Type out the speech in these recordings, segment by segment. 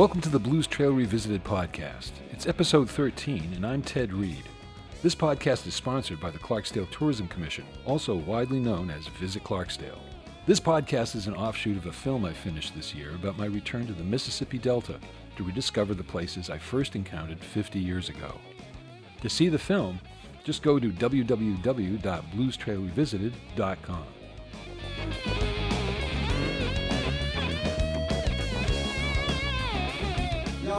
Welcome to the Blues Trail Revisited podcast. It's episode 13, and I'm Ted Reed. This podcast is sponsored by the Clarksdale Tourism Commission, also widely known as Visit Clarksdale. This podcast is an offshoot of a film I finished this year about my return to the Mississippi Delta to rediscover the places I first encountered 50 years ago. To see the film, just go to www.bluestrailrevisited.com.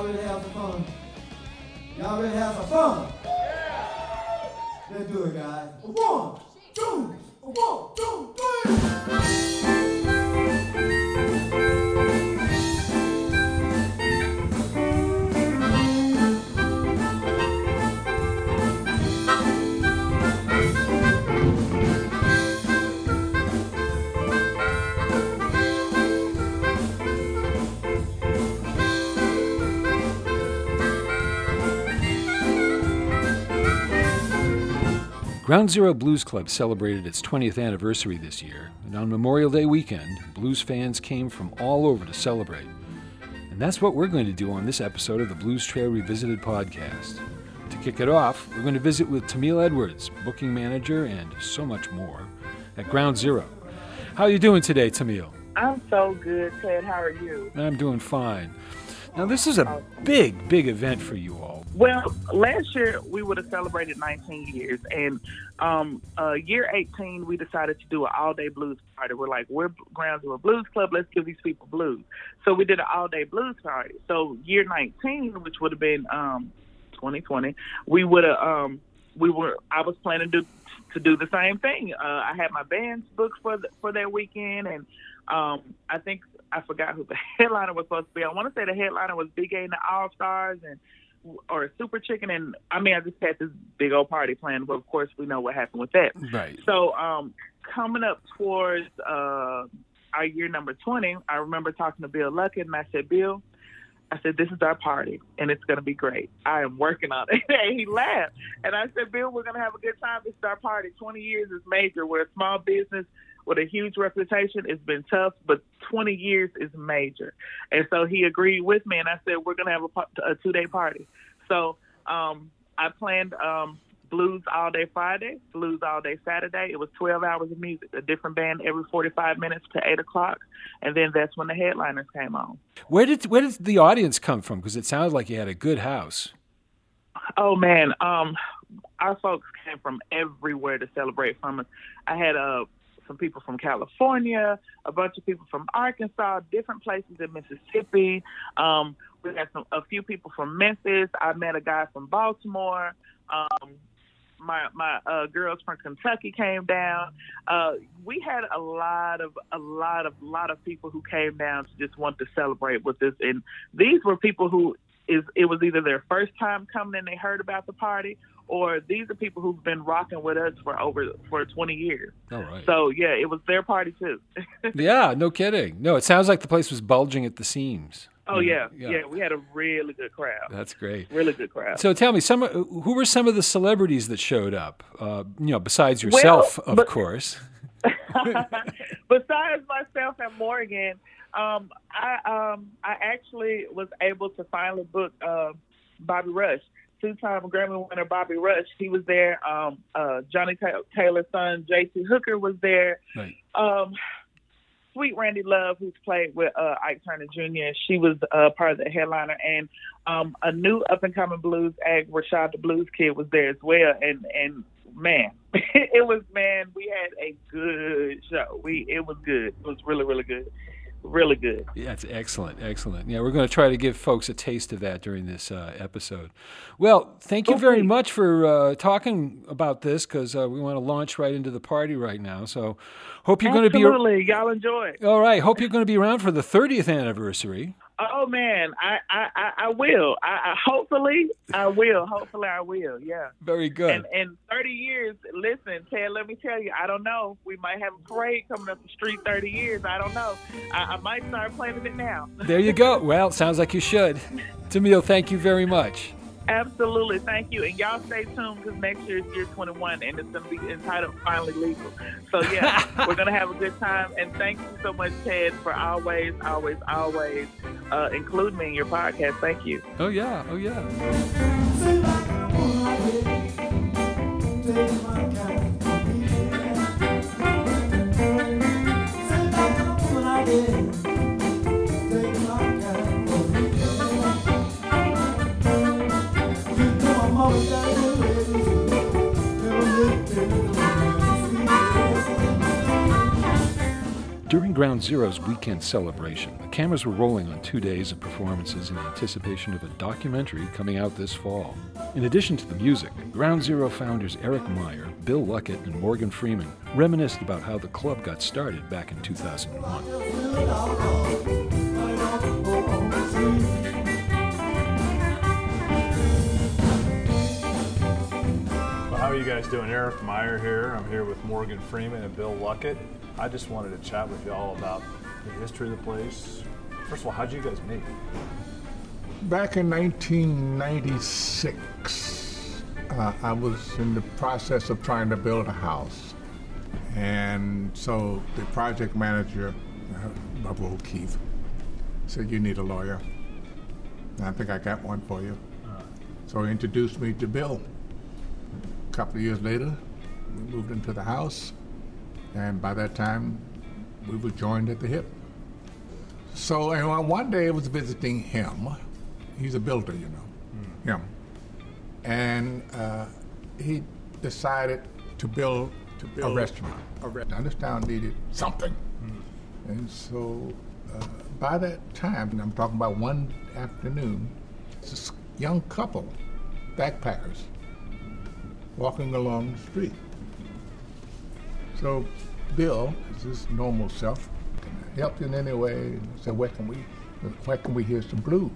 Y'all ready to have some fun? Y'all ready to have some fun? Let's do it, guys. One, two, one, two, three. Ground Zero Blues Club celebrated its 20th anniversary this year, and on Memorial Day weekend, blues fans came from all over to celebrate. And that's what we're going to do on this episode of the Blues Trail Revisited podcast. To kick it off, we're going to visit with Tamil Edwards, booking manager, and so much more at Ground Zero. How are you doing today, Tamil? I'm so good, Ted. How are you? I'm doing fine. Now, this is a big, big event for you all. Well, last year we would have celebrated 19 years, and um, uh, year 18 we decided to do an all-day blues party. We're like, we're Ground Zero Blues Club. Let's give these people blues. So we did an all-day blues party. So year 19, which would have been um, 2020, we would have um, we were. I was planning to to do the same thing. Uh, I had my bands booked for the, for that weekend, and um, I think I forgot who the headliner was supposed to be. I want to say the headliner was Big A and the All Stars and or Super Chicken, and I mean I just had this big old party planned, but of course we know what happened with that. Right. So um, coming up towards uh, our year number 20, I remember talking to Bill Luckett, and I said, Bill, I said, this is our party, and it's going to be great. I am working on it. and he laughed. And I said, Bill, we're going to have a good time. This is our party. 20 years is major. We're a small business with a huge reputation. It's been tough, but 20 years is major. And so he agreed with me, and I said, we're going to have a, a two-day party. So um, I planned um, blues all day Friday, blues all day Saturday. It was 12 hours of music, a different band every 45 minutes to 8 o'clock. And then that's when the headliners came on. Where did where did the audience come from? Because it sounds like you had a good house. Oh man, um, our folks came from everywhere to celebrate from us. I had uh, some people from California, a bunch of people from Arkansas, different places in Mississippi. Um, we had some a few people from Memphis. I met a guy from Baltimore. Um, my my uh, girls from Kentucky came down. Uh, we had a lot of a lot of lot of people who came down to just want to celebrate with us, and these were people who is it was either their first time coming and they heard about the party, or these are people who've been rocking with us for over for 20 years. All right. So yeah, it was their party too. Yeah, no kidding. No, it sounds like the place was bulging at the seams. oh yeah, Yeah. yeah, we had a really good crowd. That's great. Really good crowd. So tell me, some who were some of the celebrities that showed up? Uh, you know, besides yourself, of but- course. Besides myself and Morgan, um, I um, I actually was able to finally book uh, Bobby Rush, two-time Grammy winner Bobby Rush. He was there. Um, uh, Johnny Ta- Taylor's son T.J. Hooker was there. Right. Um, Sweet Randy Love, who's played with uh, Ike Turner Jr., she was uh, part of the headliner, and um, a new up-and-coming blues act, Rashad the Blues Kid, was there as well. And and man, it was man, we had a good show. We it was good. It was really really good, really good. Yeah, it's excellent, excellent. Yeah, we're going to try to give folks a taste of that during this uh, episode. Well, thank you very much for uh, talking about this because uh, we want to launch right into the party right now. So, hope you're going to be. Absolutely, y'all enjoy it. All right. Hope you're going to be around for the 30th anniversary. Oh man, I I I, will. I, I hopefully I will. Hopefully I will. Yeah. Very good. And in 30 years, listen, Ted, let me tell you, I don't know. We might have a parade coming up the street 30 years. I don't know. I, I might start planning it now. there you go. Well, sounds like you should. Tamil, thank you very much. Absolutely, thank you, and y'all stay tuned because next year is year 21, and it's going to be entitled "Finally Legal." So yeah, we're going to have a good time, and thank you so much, Ted, for always, always, always uh, including me in your podcast. Thank you. Oh yeah, oh yeah. During Ground Zero's weekend celebration, the cameras were rolling on two days of performances in anticipation of a documentary coming out this fall. In addition to the music, Ground Zero founders Eric Meier, Bill Luckett, and Morgan Freeman reminisced about how the club got started back in 2001. How are you guys doing? Eric Meier here. I'm here with Morgan Freeman and Bill Luckett. I just wanted to chat with y'all about the history of the place. First of all, how'd you guys meet? Back in 1996, uh, I was in the process of trying to build a house. And so the project manager, uh, Bubba O'Keefe, said, You need a lawyer. And I think I got one for you. So he introduced me to Bill. A couple of years later, we moved into the house. And by that time, we were joined at the hip. So and one- day I was visiting him. He's a builder, you know, him. And uh, he decided to build, to build a restaurant. A re- now this town needed something. And so uh, by that time, and I'm talking about one afternoon, this young couple, backpackers, walking along the street. So Bill, is his normal self, helped in any way. Said, "Where can we, where can we hear some blues?"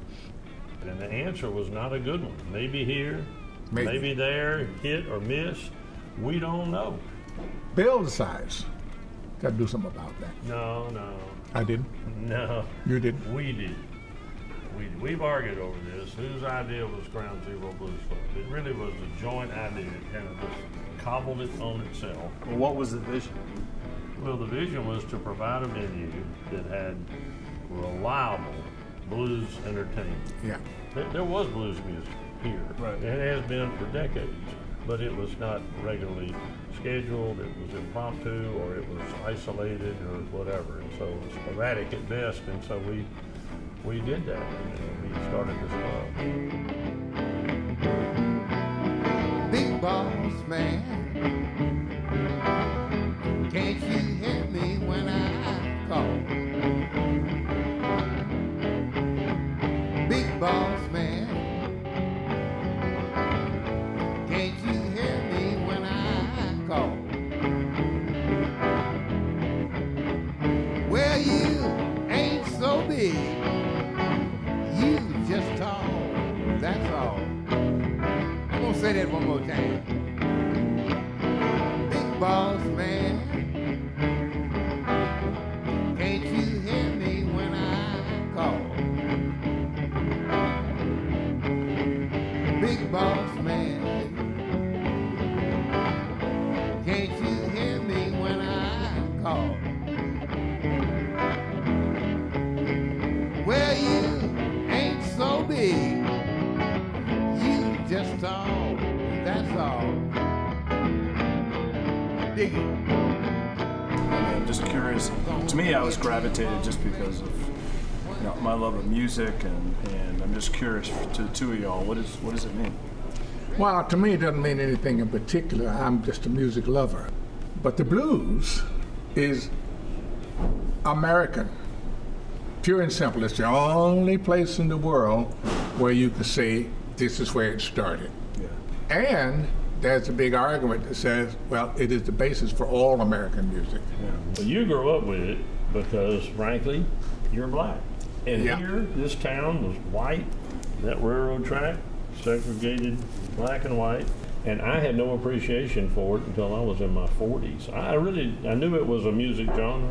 And the answer was not a good one. Maybe here, Maybe. maybe, there, hit or miss. We don't know. Bill decides, got to do something about that. No, no, I didn't. no. You didn't. We did. We, we've argued over this. Whose idea was Ground Zero Blues Club? It really was a joint idea. Kind of cobbled it on itself. Well, what was the vision? Well, the vision was to provide a venue that had reliable blues entertainment. Yeah. There, there was blues music here. Right. It has been for decades, but it was not regularly scheduled. It was impromptu, or it was isolated, or whatever. And so it was sporadic at best. And so we we did that. And we started this club. Boss man, say that one more time. Big boss man, can't you hear me when I call? Big boss man, can't you hear me when I call? Well, you ain't so big. You just tall, To me, I was gravitated just because of you know my love of music, and, and I'm just curious to the two of y'all. What is what does it mean? Well, to me, it doesn't mean anything in particular. I'm just a music lover. But the blues is American. Pure and simple. It's the only place in the world where you can say this is where it started. Yeah. And there's a big argument that says, well, it is the basis for all American music. Well, you grew up with it because, frankly, you're black. And Yeah. here, this town was white. That railroad track, segregated, black and white. And I had no appreciation for it until I was in my 40s. I really, I knew it was a music genre.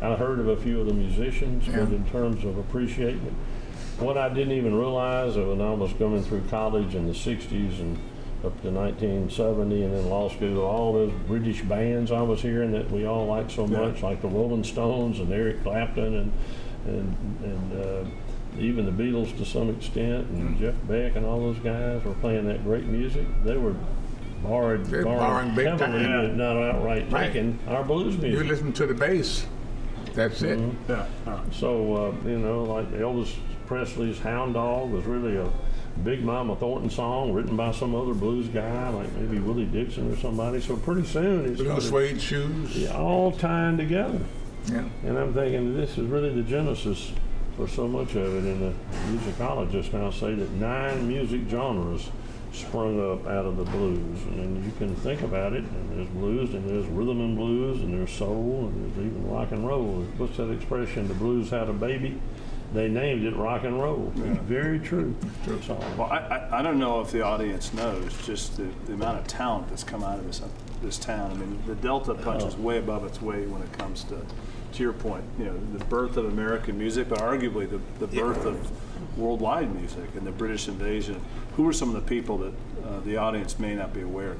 I heard of a few of the musicians, but in terms of appreciating it, what I didn't even realize when I was coming through college in the 60s and up to 1970 and then law school, all those British bands I was hearing that we all liked so much, like the Rolling Stones and Eric Clapton and, and, and uh, even the Beatles to some extent, and Jeff Beck and all those guys were playing that great music. They were borrowed, They're borrowed big heavily, time. not outright Right. taking our blues music. You listen to the bass. That's it. Yeah. all right. So, uh, you know, like Elvis Presley's Hound Dog was really a Big Mama Thornton song written by some other blues guy, like maybe Willie Dixon or somebody. So pretty soon it's Little suede shoes. yeah, all tying together. Yeah. And I'm thinking this is really the genesis for so much of it. And the musicologists now say that nine music genres sprung up out of the blues. And then you can think about it, and there's blues, and there's rhythm and blues, and there's soul, and there's even rock and roll. What's that expression? The blues had a baby. They named it rock and roll. Yeah. Very true. true. So, Well, I, I, I don't know if the audience knows just the, the amount of talent that's come out of this this town. I mean, the Delta punches way above its weight when it comes to, to your point, you know, the birth of American music, but arguably the, the birth of worldwide music and the British invasion. Who are some of the people that uh, the audience may not be aware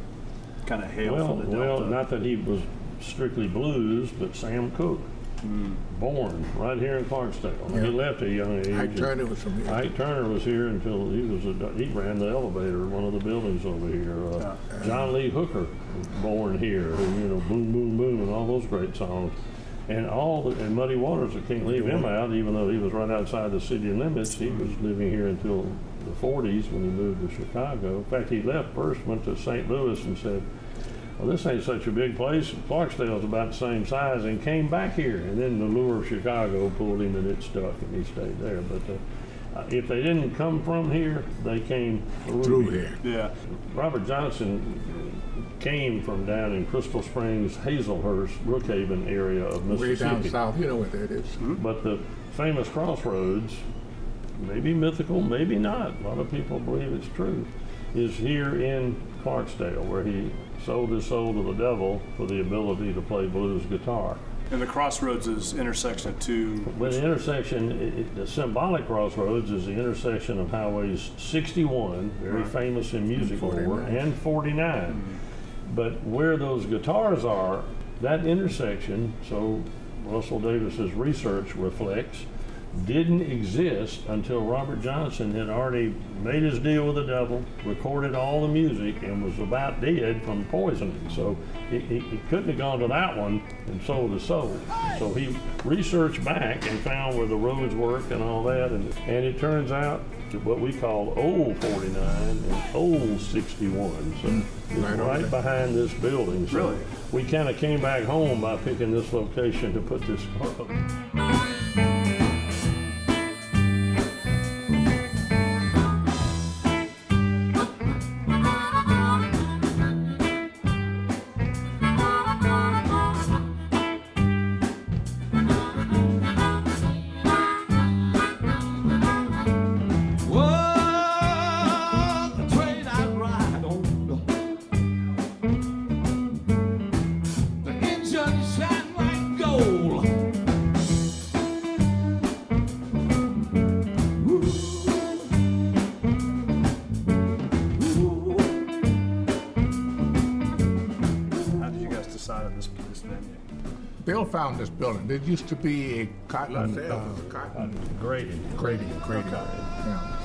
kind of hail well, from the Delta? well, Delta? not that he was strictly blues, but Sam Cooke, born right here in Clarksdale. He left at a young age. Ike Turner was from here. Ike Turner was here until he was a, he ran the elevator, in one of the buildings over here. Uh, John Lee Hooker was born here, who, you know, boom, boom, boom, and all those great songs. And all the, and Muddy Waters, I can't leave him out, even though he was right outside the city limits. He was living here until the 40s when he moved to Chicago. In fact, he left first, went to St. Louis, and said, well, this ain't such a big place. Clarksdale's about the same size, and came back here. And then the lure of Chicago pulled him, and it stuck, and he stayed there. But uh, uh, if they didn't come from here, they came through, Through here. yeah. Robert Johnson came from down in Crystal Springs, Hazelhurst, Brookhaven area of Mississippi. Way Mississippi. down south. You know where that is. But the famous crossroads, maybe mythical, maybe not, a lot of people believe it's true, is here in Clarksdale, where he sold his soul to the devil for the ability to play blues guitar. And the crossroads is intersection of two. Well, the intersection, it, it, the symbolic crossroads is the intersection of highways 61, very famous in music lore, 49. and 49. Mm-hmm. But where those guitars are, that intersection, so Russell Davis's research reflects, didn't exist until Robert Johnson had already made his deal with the devil, recorded all the music, and was about dead from poisoning. So he, he, he couldn't have gone to that one and sold his soul. So he researched back and found where the roads worked and all that, and, and it turns out what we call old 49 and old 61. So hmm. it's Right right behind this building. So Really? we kind of came back home by picking this location to put this up. Did you guys decide on this, this venue? Bill found this building. There used to be a cotton, uh, cotton Graded. grading, grading. Yeah.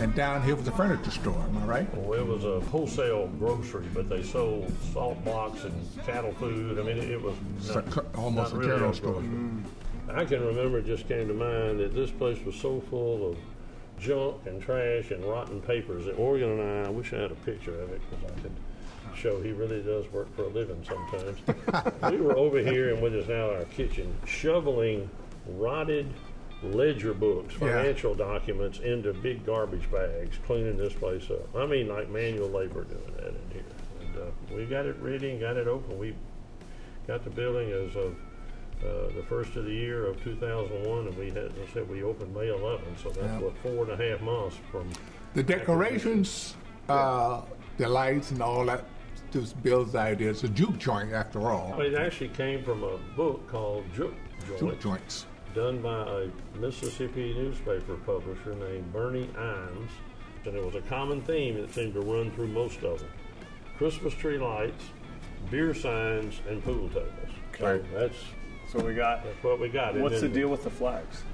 And down here was a furniture store. Am I right? Well, it was a wholesale grocery, but they sold salt blocks and cattle food. I mean, it, it was It's a cu- almost not a really general a store. grocery. I can remember it just came to mind that this place was so full of junk and trash and rotten papers that Morgan and I, I wish I had a picture of it because I could show he really does work for a living sometimes. we were over here in what is now our kitchen shoveling rotted ledger books, Yeah. financial documents into big garbage bags, cleaning this place up. I mean, like manual labor doing that in here. And uh, we got it ready and got it open. We got the building as of uh, the first of the year of 2001, and we had, as I said, we opened May 11, so that's Yeah. what four and a half months from. The decorations, uh, the lights, and all that. This Bill's idea. It's a juke joint, after all. It actually came from a book called Juke Juke joints. done by a Mississippi newspaper publisher named Bernie Imes, and it was a common theme that seemed to run through most of them: Christmas tree lights, beer signs, and pool tables. So that's So we got. that's what we got. What's the deal with the flags?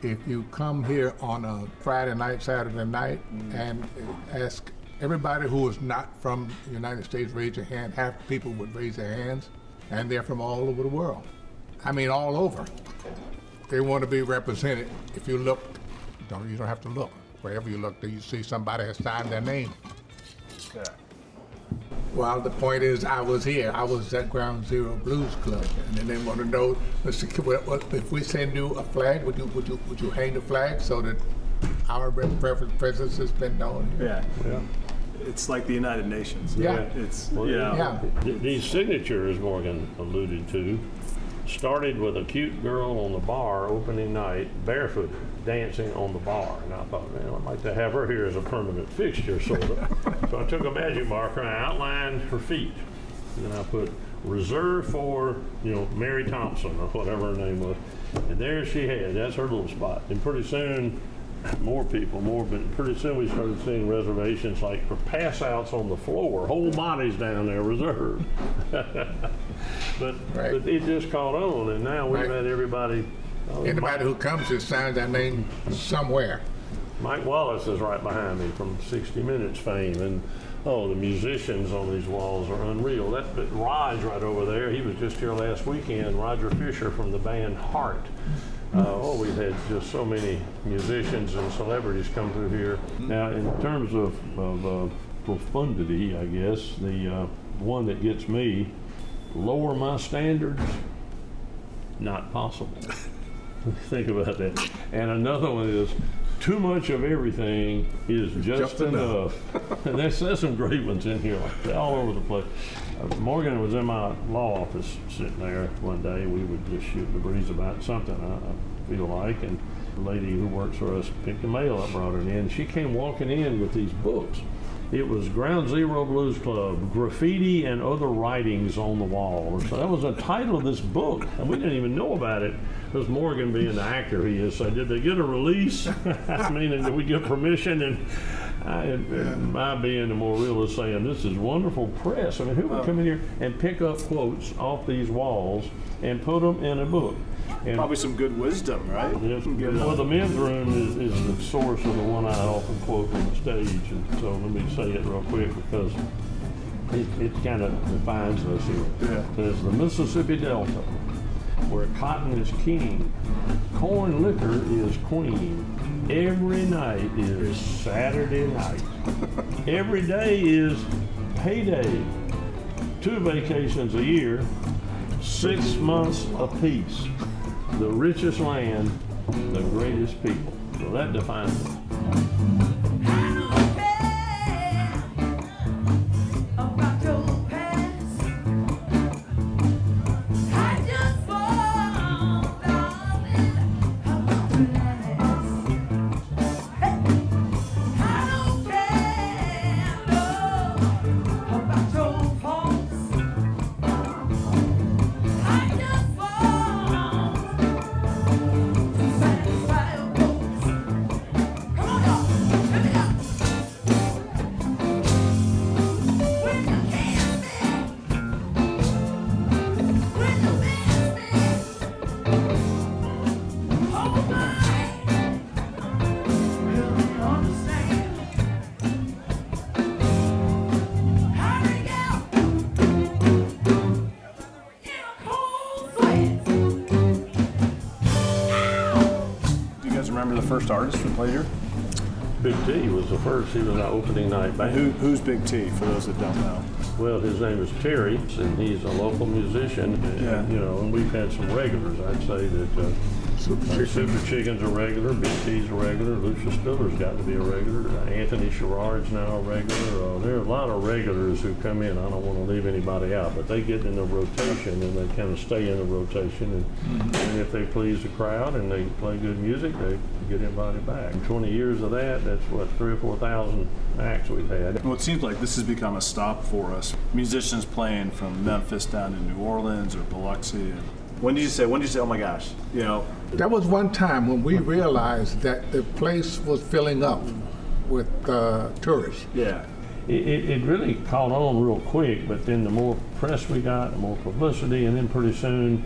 If you come here on a Friday night, Saturday night, mm. and ask everybody who is not from the United States, raise your hand. Half the people would raise their hands, and they're from all over the world. I mean, all over. They want to be represented. If you look, don't you don't have to look. Wherever you look, do you see somebody has signed their name? Yeah. Well, the point is, I was here. I was at Ground Zero Blues Club, and then they want to know, Mr. K- what, what, if we send you a flag, would you would you would you hang the flag so that our rep- rep- presence has been known? Yeah. Yeah. It's like the United Nations. Yeah. It's Well, yeah. Yeah. Th- These signatures Morgan alluded to started with a cute girl on the bar opening night, barefooted, dancing on the bar. And I thought, man, I'd like to have her here as a permanent fixture, sort of. so I took a magic marker and I outlined her feet. And then I put reserved for, you know, Mary Thompson or whatever her name was. And there she had, that's her little spot. And pretty soon, more people, more, but pretty soon we started seeing reservations like for pass outs on the floor, whole bodies down there reserved. but, Right. but it just caught on, and now we've Right. had everybody. oh, Anybody who comes here signs their name somewhere. Mike Wallace is right behind me from 60 Minutes fame, and oh, the musicians on these walls are unreal. That, that Raj right over there, he was just here last weekend. Roger Fisher from the band Heart. Uh, oh, we've had just so many musicians and celebrities come through here. Now, in terms of, of uh, profundity, I guess the uh, one that gets me lower my standards, not possible. Think about that. And another one is too much of everything is just, just enough. and there's, there's some great ones in here, like all over the place. Uh, Morgan was in my law office sitting there one day. We would just shoot the breeze about something, I, I feel like. And the lady who works for us picked the mail up, brought it in. She came walking in with these books. It was Ground Zero Blues Club, graffiti and other writings on the wall. So that was the title of this book, and we didn't even know about it. Because Morgan, being the actor he is, said, "Did they get a release? I mean, did we get permission?" And, I, and my being the more realist, saying, "This is wonderful press." I mean, who would come in here and pick up quotes off these walls and put them in a book? And Probably some good wisdom, right? Yes, Good well, the men's room is, is the source of the one I often quote on the stage, and so let me say it real quick because it, it kind of defines us here. Yeah. It says the Mississippi Delta, where cotton is king, corn liquor is queen. Every night is Saturday night. Every day is payday. Two vacations a year, six months apiece. The richest land, the greatest people. So that defines it. First artist that played here? Big T was the first. He was our opening night band. Who, who's Big T? For those that don't know. Well, his name is Terry, and he's a local musician. And, Yeah. You know, and we've had some regulars. I'd say that uh, Super Chicken. Super Chicken's a regular, Big T's a regular, Lucius Spiller's got to be a regular, uh, Anthony Sherrod's now a regular. Uh, there are a lot of regulars who come in. I don't want to leave anybody out, but they get in the rotation and they kind of stay in the rotation. And, and if they please the crowd and they play good music, they get invited back. 20 years of that, that's what, three or 4,000 acts we've had. Well, it seems like this has become a stop for us. Musicians playing from Memphis down to New Orleans or Biloxi. And When did you say? When did you say? Oh my gosh, you know, That was one time when we realized that the place was filling up with uh, tourists. yeah. It, it, it really caught on real quick, but then the more press we got, the more publicity, and then pretty soon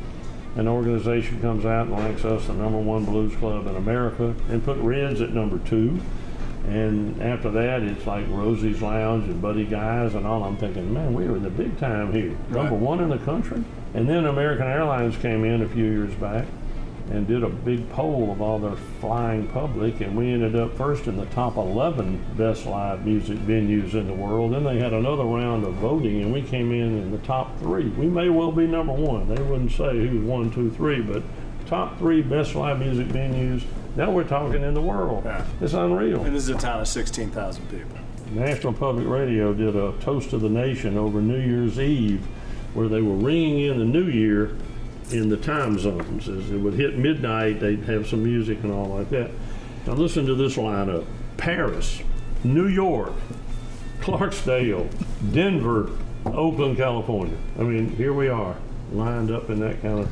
an organization comes out and ranks us the number one blues club in America and put Reds at number two. And after that, it's like Rosa's Lounge and Buddy Guys and all. I'm thinking, man, we were in the big time here, number Right. one in the country. And then American Airlines came in a few years back and did a big poll of all their flying public, and we ended up first in the top 11 best live music venues in the world. Then they had another round of voting, and we came in in the top three. We may well be number one. They wouldn't say who's one, two, three, but top three best live music venues. Now we're talking in the world. Yeah. It's unreal. And this is a town of 16,000 people. National Public Radio did a Toast of the Nation over New Year's Eve where they were ringing in the new year in the time zones. As it would hit midnight, they'd have some music and all like that. Now listen to this lineup. Paris, New York, Clarksdale, Denver, Oakland, California. I mean, here we are, lined up in that kind of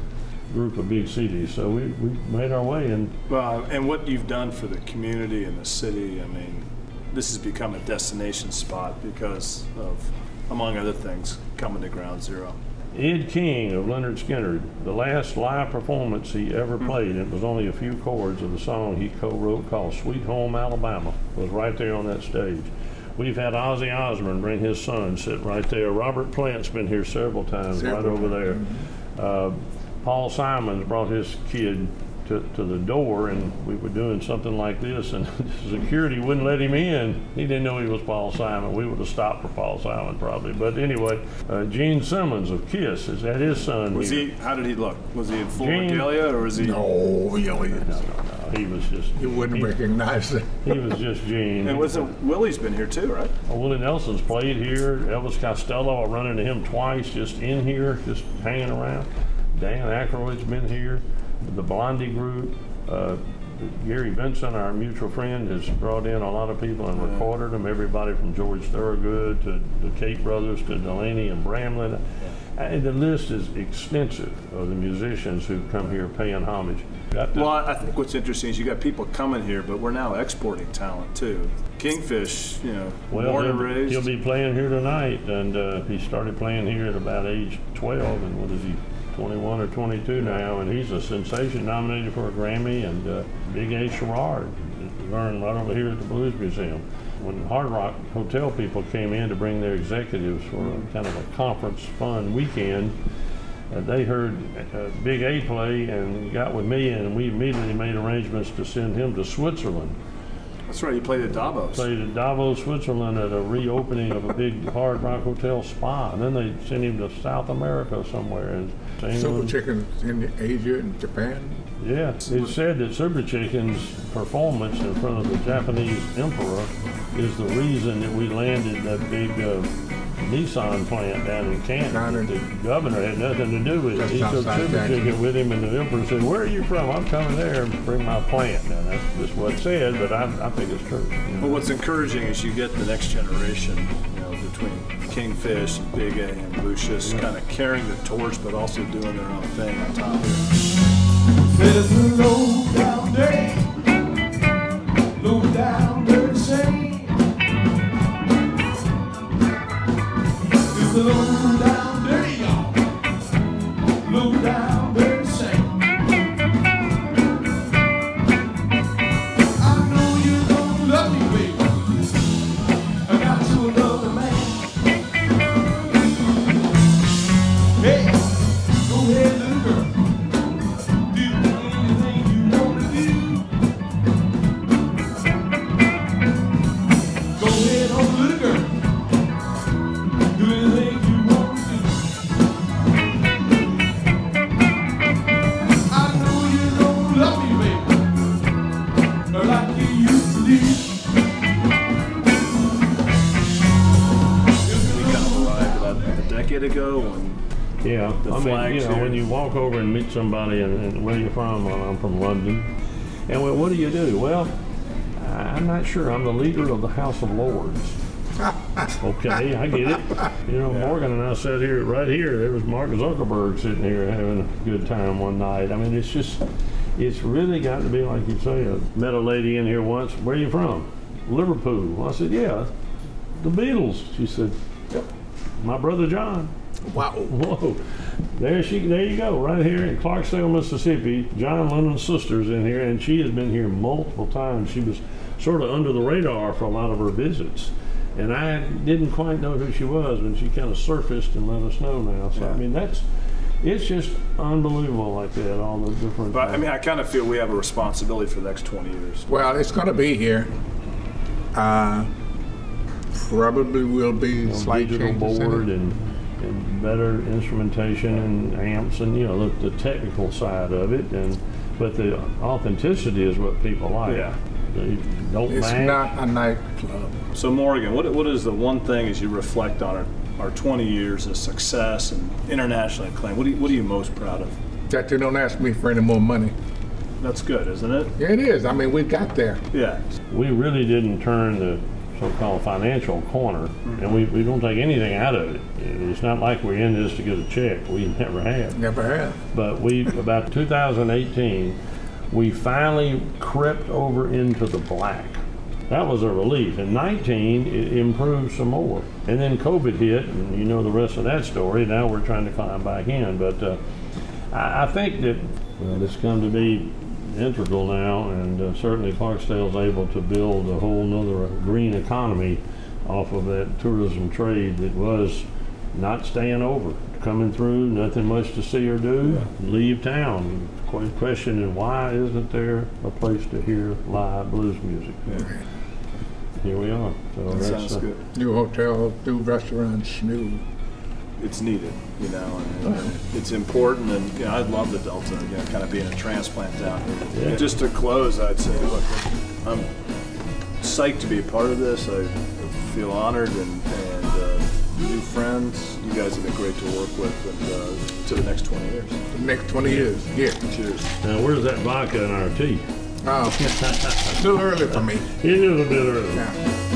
group of big cities. So we, we made our way and Well, and what you've done for the community and the city, I mean, this has become a destination spot because of, among other things, coming to Ground Zero. Ed King of Lynyrd Skynyrd, the last live performance he ever played, and it was only a few chords of the song he co-wrote called Sweet Home Alabama, was right there on that stage. We've had Ozzy Osbourne bring his son, sit right there. Robert Plant's been here several times, right Several over there. Uh, Paul Simon's brought his kid to, to the door, and we were doing something like this, and security wouldn't let him in. He didn't know he was Paul Simon. We would have stopped for Paul Simon probably. But anyway, uh, Gene Simmons of Kiss is that his son Was here. he, how did he look? Was he in full Gene- regalia or was he? No, you, know, you- He was just you wouldn't he, recognize it. he was just Gene. And was it, Willie's been here too, right? Well, Willie Nelson's played here. Elvis Costello, I run into him twice just in here, just hanging around. Dan Aykroyd's been here. The Blondie group. Uh, Gary Vincent, our mutual friend, has brought in a lot of people and recorded them. Everybody from George Thorogood to the Cate brothers to Delaney and Bramlett. And the list is extensive of the musicians who've come here paying homage. Well, I think what's interesting is you got people coming here, but we're now exporting talent too. Kingfish, you know, Well, born and raised. he'll be playing here tonight, and uh, he started playing here at about age 12, and what is he, 21 or 22 now, and he's a sensation, nominated for a Grammy, and uh, Big A Sherrod, learned right over here at the Blues Museum. When Hard Rock Hotel people came in to bring their executives for a kind of a conference fun weekend, uh, they heard uh, Big A play and got with me, and we immediately made arrangements to send him to Switzerland That's right. He played at Davos. played at Davos, Switzerland at a reopening of a big Hard Rock Hotel spa. And then they sent him to South America somewhere. And Super chickens in Asia and Japan. Yeah, it's said that Super Chicken's performance in front of the Japanese emperor is the reason that we landed that big uh, Nissan plant down in Canton. The governor had nothing to do with it. Just He took outside Super Jackson. Chicken with him, and the emperor said, "Where are you from? I'm coming there and bring my plant." Now that's just what it said, but I, I think it's true. you know. Well, what's encouraging is you get the next generation, you know, between Kingfish, Big A, and Lucius, kind of carrying the torch, but also doing their own thing on top of it. It's low down day, meet somebody and, and where you from? Well, I'm from London. And well, what do you do? Well, I'm not sure. I'm the leader of the House of Lords. Okay, I get it. You know, Morgan and I sat here, right here, there was Mark Zuckerberg sitting here having a good time one night. I mean, it's just, it's really got to be like you say. I met a lady in here once, where are you from? Liverpool. I said, yeah, the Beatles. She said, yep, my brother John. Wow. Whoa, there she, there you go, right here in Clarksdale, Mississippi. John Lennon's sister's in here, and she has been here multiple times. She was sort of under the radar for a lot of her visits, and I didn't quite know who she was when she kind of surfaced and let us know now. So I mean, that's it's just unbelievable like that. All the different. But I mean, I kind of feel we have a responsibility for the next 20 years. Well, it's going to be here. Uh, probably will be you know, slight digital changes in board it. and, and better instrumentation and amps and you know the, the technical side of it and but the authenticity is what people like. Yeah. They don't It's match. not a nightclub. So Morgan, what, what is the one thing as you reflect on our, our 20 years of success and international acclaim? What, do you, what are you most proud of? That you don't ask me for any more money. That's good, isn't it? Yeah, it is. I mean, we got there. Yeah. we really didn't turn the so-called financial corner, and we, we don't take anything out of it. It's not like we're in this to get a check. We never have. Never have. But we about 2018, we finally crept over into the black. That was a relief. In 19, it improved some more, and then COVID hit, and you know the rest of that story. Now we're trying to climb back in, but uh, I, I think that well, it's come to be integral now, and uh, certainly Clarksdale's able to build a whole nother green economy off of that tourism trade that was not staying over, coming through, nothing much to see or do, leave town. Que- Questioning why isn't there a place to hear live blues music? Here we are. So That that's sounds uh, good. New hotel, new restaurants, new. It's needed, you know, and, and it's important. And you know, I love the Delta, you know, kind of being a transplant town. Yeah. Just to close, I'd say, look, I'm psyched to be a part of this. I feel honored and, and uh, new friends. You guys have been great to work with, and uh, to the next 20 years. The next 20 years. Yeah. Cheers. Now, where's that vodka in our tea? Oh, a little early for me. It is a bit early. Yeah.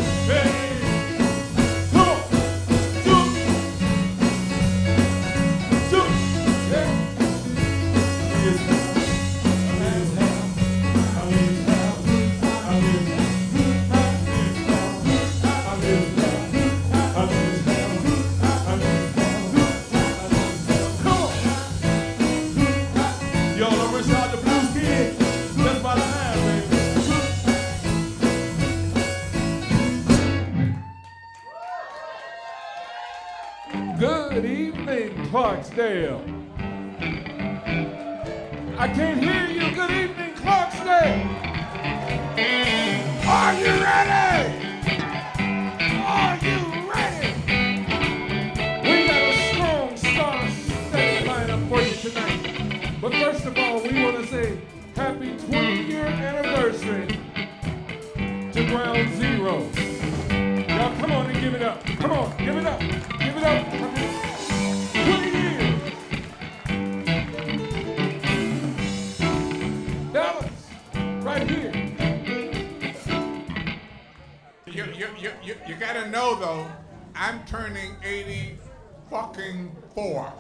Good evening, Clarksdale. I can't hear you. Good evening, Clarksdale. Are you ready? Happy 20 year anniversary to Ground Zero. Y'all come on and give it up. Come on, give it up. Give it up. 20 years. Dallas, right here. You, you, you, you, gotta know though, I'm turning 80 fucking four.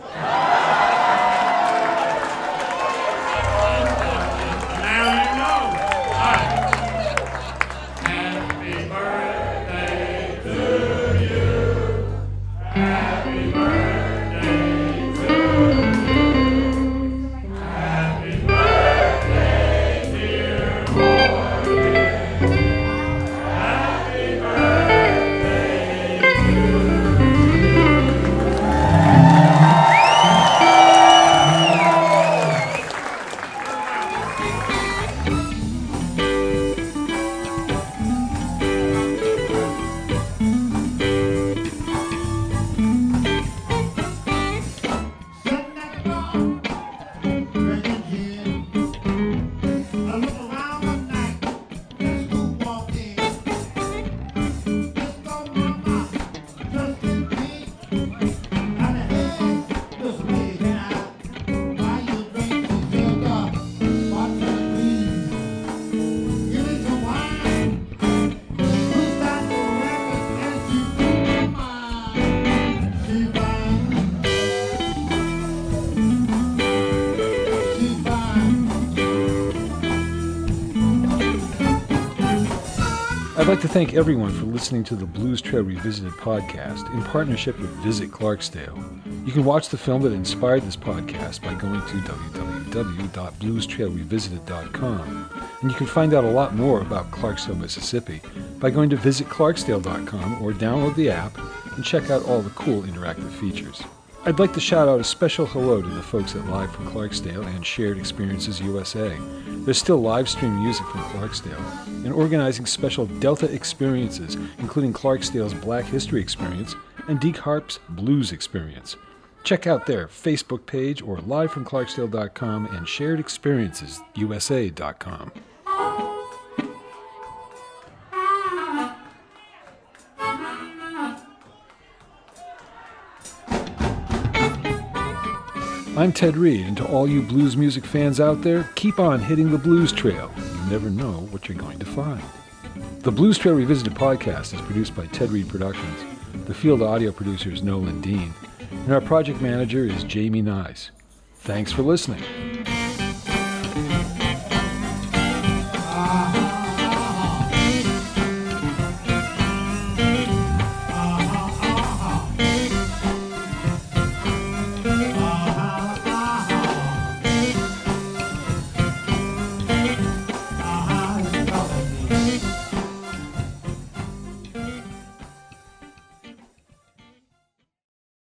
Like to thank everyone for listening to the Blues Trail Revisited podcast in partnership with Visit Clarksdale. You can watch the film that inspired this podcast by going to www.bluestrailrevisited.com. And you can find out a lot more about Clarksdale, Mississippi by going to visitclarksdale.com or download the app and check out all the cool interactive features. I'd like to shout out a special hello to the folks at Live from Clarksdale and Shared Experiences USA. There's still live stream music from Clarksdale and organizing special Delta experiences, including Clarksdale's Black History Experience and Deak Harp's Blues Experience. Check out their Facebook page or livefromclarksdale.com and sharedexperiencesUSA.com. I'm Ted Reed, and to all you blues music fans out there, keep on hitting the blues trail. You never know what you're going to find. The Blues Trail Revisited podcast is produced by Ted Reed Productions. The field audio producer is Nolan Dean, and our project manager is Jamie Nyes. Thanks for listening.